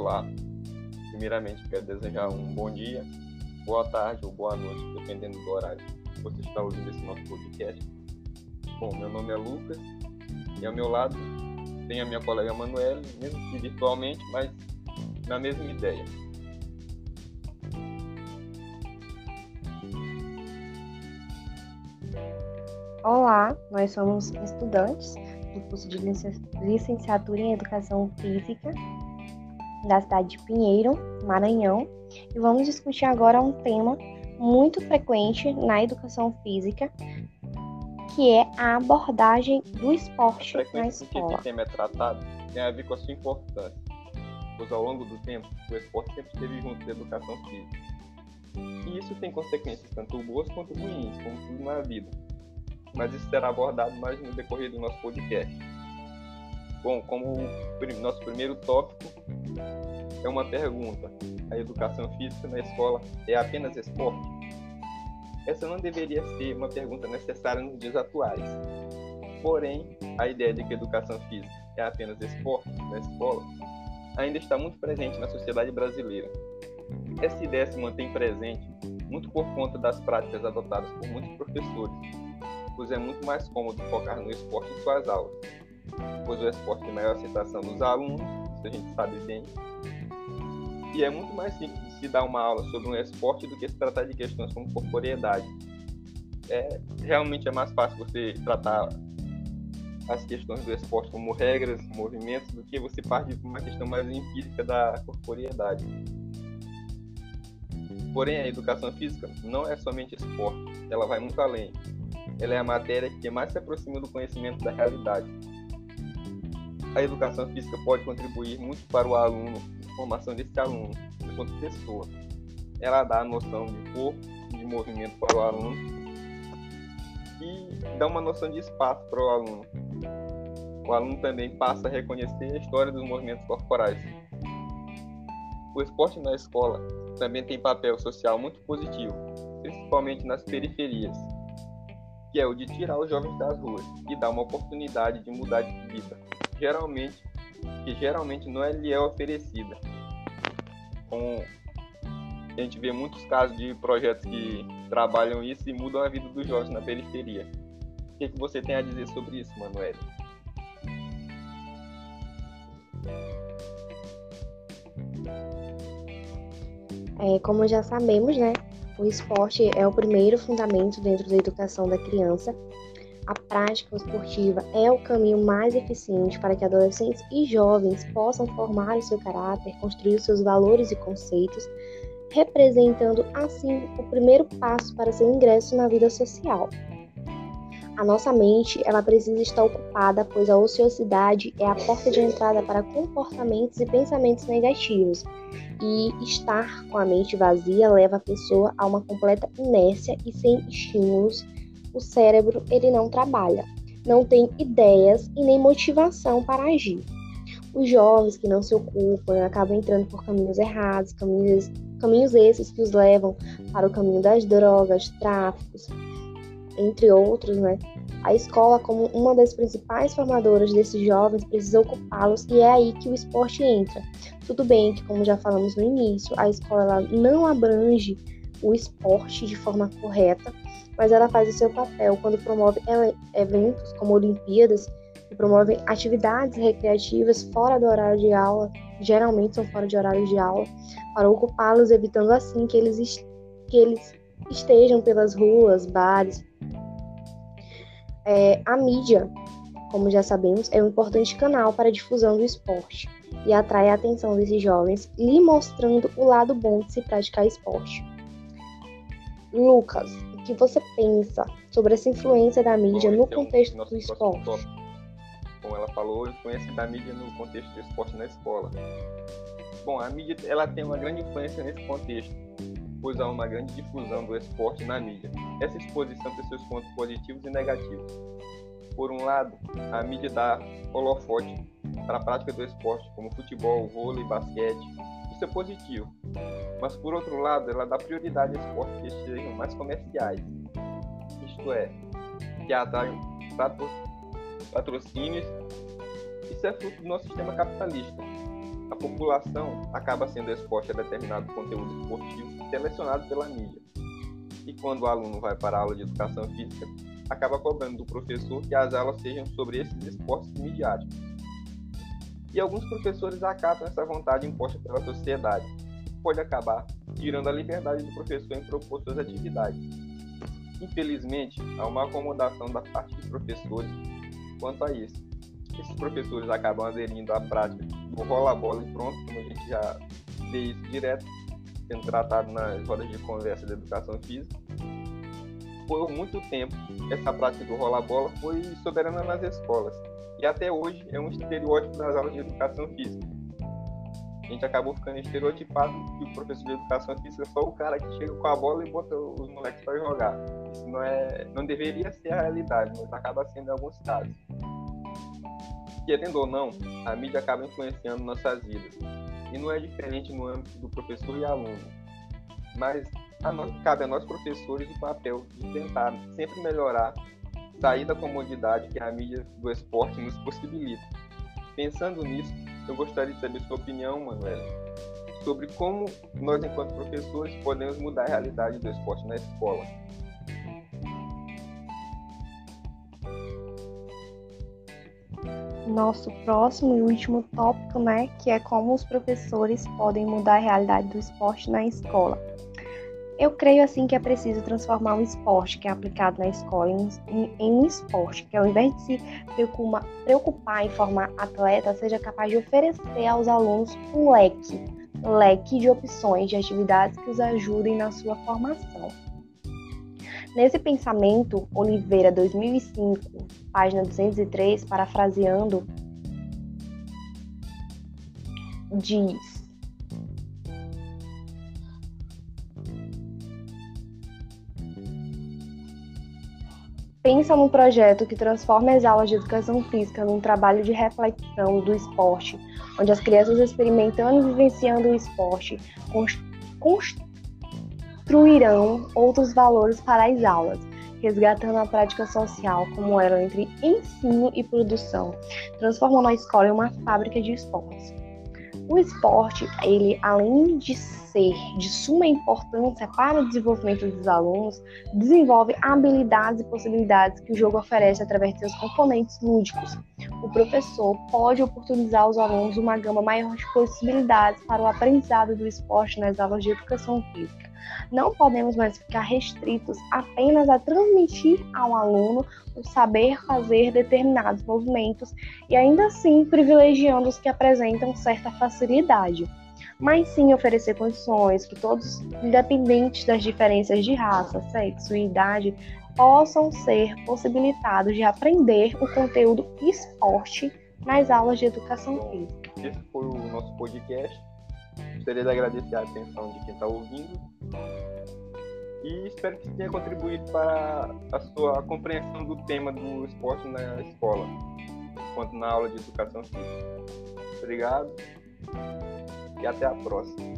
Olá, primeiramente quero desejar um bom dia, boa tarde ou boa noite, dependendo do horário que você está ouvindo esse nosso podcast. Bom, meu nome é Lucas e ao meu lado tem a minha colega Manuela, mesmo que virtualmente, mas na mesma ideia. Olá, nós somos estudantes do curso de licenciatura em Educação Física da cidade de Pinheiro, Maranhão, e vamos discutir agora um tema muito frequente na educação física, que é a abordagem do esporte na escola. Esse tema é tratado tem a ver com a sua importância, pois ao longo do tempo o esporte sempre esteve junto da educação física. E isso tem consequências tanto boas quanto ruins, como tudo na vida mas isso será abordado mais no decorrer do nosso podcast. Bom, como o nosso primeiro tópico é uma pergunta: a educação física na escola é apenas esporte? Essa não deveria ser uma pergunta necessária nos dias atuais. Porém, a ideia de que a educação física é apenas esporte na escola ainda está muito presente na sociedade brasileira. Essa ideia se mantém presente muito por conta das práticas adotadas por muitos professores pois é muito mais cômodo focar no esporte em suas aulas, pois o esporte tem maior aceitação dos alunos, isso a gente sabe bem, e é muito mais simples se dar uma aula sobre um esporte do que se tratar de questões como corporeidade. É, realmente é mais fácil você tratar as questões do esporte como regras, movimentos, do que você parte de uma questão mais empírica da corporeidade. Porém, a educação física não é somente esporte, ela vai muito além ela é a matéria que mais se aproxima do conhecimento da realidade. A educação física pode contribuir muito para o aluno, formação desse aluno, enquanto pessoa. Ela dá a noção de corpo, de movimento para o aluno e dá uma noção de espaço para o aluno. O aluno também passa a reconhecer a história dos movimentos corporais. O esporte na escola também tem papel social muito positivo, principalmente nas periferias, que é o de tirar os jovens das ruas e dar uma oportunidade de mudar de vida, geralmente que geralmente não é lhe é oferecida. Com a gente vê muitos casos de projetos que trabalham isso e mudam a vida dos jovens na periferia. O que, que você tem a dizer sobre isso, Manuel? É, como já sabemos, né, o esporte é o primeiro fundamento dentro da educação da criança. A prática esportiva é o caminho mais eficiente para que adolescentes e jovens possam formar o seu caráter, construir os seus valores e conceitos, representando assim o primeiro passo para seu ingresso na vida social. A nossa mente, ela precisa estar ocupada, pois a ociosidade é a porta de entrada para comportamentos e pensamentos negativos, e estar com a mente vazia leva a pessoa a uma completa inércia e sem estímulos, o cérebro ele não trabalha, não tem ideias e nem motivação para agir. Os jovens que não se ocupam acabam entrando por caminhos errados, caminhos, caminhos esses que os levam para o caminho das drogas, tráficos, entre outros, né? A escola, como uma das principais formadoras desses jovens, precisa ocupá-los e é aí que o esporte entra. Tudo bem que, como já falamos no início, a escola não abrange o esporte de forma correta, mas ela faz o seu papel quando promove eventos como Olimpíadas que promovem atividades recreativas fora do horário de aula, geralmente são fora de horário de aula, para ocupá-los, evitando assim que eles, que eles estejam pelas ruas, bares, é, a mídia, como já sabemos, é um importante canal para a difusão do esporte e atrai a atenção desses jovens, lhe mostrando o lado bom de se praticar esporte. Lucas, que você pensa sobre essa influência da mídia no então, contexto do esporte? Como ela falou, influência da mídia no contexto do esporte na escola. Bom, a mídia ela tem uma grande influência nesse contexto pois há uma grande difusão do esporte na mídia. Essa exposição tem seus pontos positivos e negativos. Por um lado, a mídia dá holofote para a prática do esporte, como futebol, vôlei, basquete. Isso é positivo. Mas, por outro lado, ela dá prioridade a esportes que sejam mais comerciais. Isto é, que atraem patrocínios. Isso é fruto do nosso sistema capitalista a população acaba sendo exposta a determinado conteúdo esportivo selecionado pela mídia. E quando o aluno vai para a aula de educação física, acaba cobrando do professor que as aulas sejam sobre esses esportes midiáticos. E alguns professores acatam essa vontade imposta pela sociedade, pode acabar tirando a liberdade do professor em propor suas atividades. Infelizmente, há uma acomodação da parte dos professores quanto a isso. Esses professores acabam aderindo à prática do rola-bola e pronto, como a gente já vê isso direto, sendo tratado nas rodas de conversa de educação física. Por muito tempo, essa prática do rola-bola foi soberana nas escolas e até hoje é um estereótipo das aulas de educação física. A gente acabou ficando estereotipado que o professor de educação física é só o cara que chega com a bola e bota os moleques para jogar. Isso não é, não deveria ser a realidade, mas acaba sendo em alguns casos. Querendo ou não, a mídia acaba influenciando nossas vidas. E não é diferente no âmbito do professor e aluno. Mas a nós, cabe a nós professores o papel de tentar sempre melhorar sair da comodidade que a mídia do esporte nos possibilita. Pensando nisso, eu gostaria de saber sua opinião, Manuela, sobre como nós, enquanto professores, podemos mudar a realidade do esporte na escola. Nosso próximo e último tópico, né, que é como os professores podem mudar a realidade do esporte na escola. Eu creio assim que é preciso transformar o esporte que é aplicado na escola em, em, um esporte que, ao invés de se preocupar, preocupar em formar atleta, seja capaz de oferecer aos alunos um leque, leque de opções de atividades que os ajudem na sua formação. Nesse pensamento, Oliveira 2005, página 203, parafraseando, diz pensa num projeto que transforme as aulas de educação física num trabalho de reflexão do esporte, onde as crianças experimentando e vivenciando o esporte construirão outros valores para as aulas, resgatando a prática social como era entre ensino e produção, transformando a escola em uma fábrica de esportes. O esporte, ele além de ser de suma importância para o desenvolvimento dos alunos, desenvolve habilidades e possibilidades que o jogo oferece através de seus componentes lúdicos. O professor pode oportunizar aos alunos uma gama maior de possibilidades para o aprendizado do esporte nas aulas de educação física. Não podemos mais ficar restritos apenas a transmitir ao aluno o saber fazer determinados movimentos e ainda assim privilegiando os que apresentam certa facilidade mas sim oferecer condições que todos, independentes das diferenças de raça, sexo e idade, possam ser possibilitados de aprender o conteúdo esporte nas aulas de educação física. Esse foi o nosso podcast. Gostaria de agradecer a atenção de quem está ouvindo e espero que tenha contribuído para a sua compreensão do tema do esporte na escola, quanto na aula de educação física. Obrigado e até a próxima.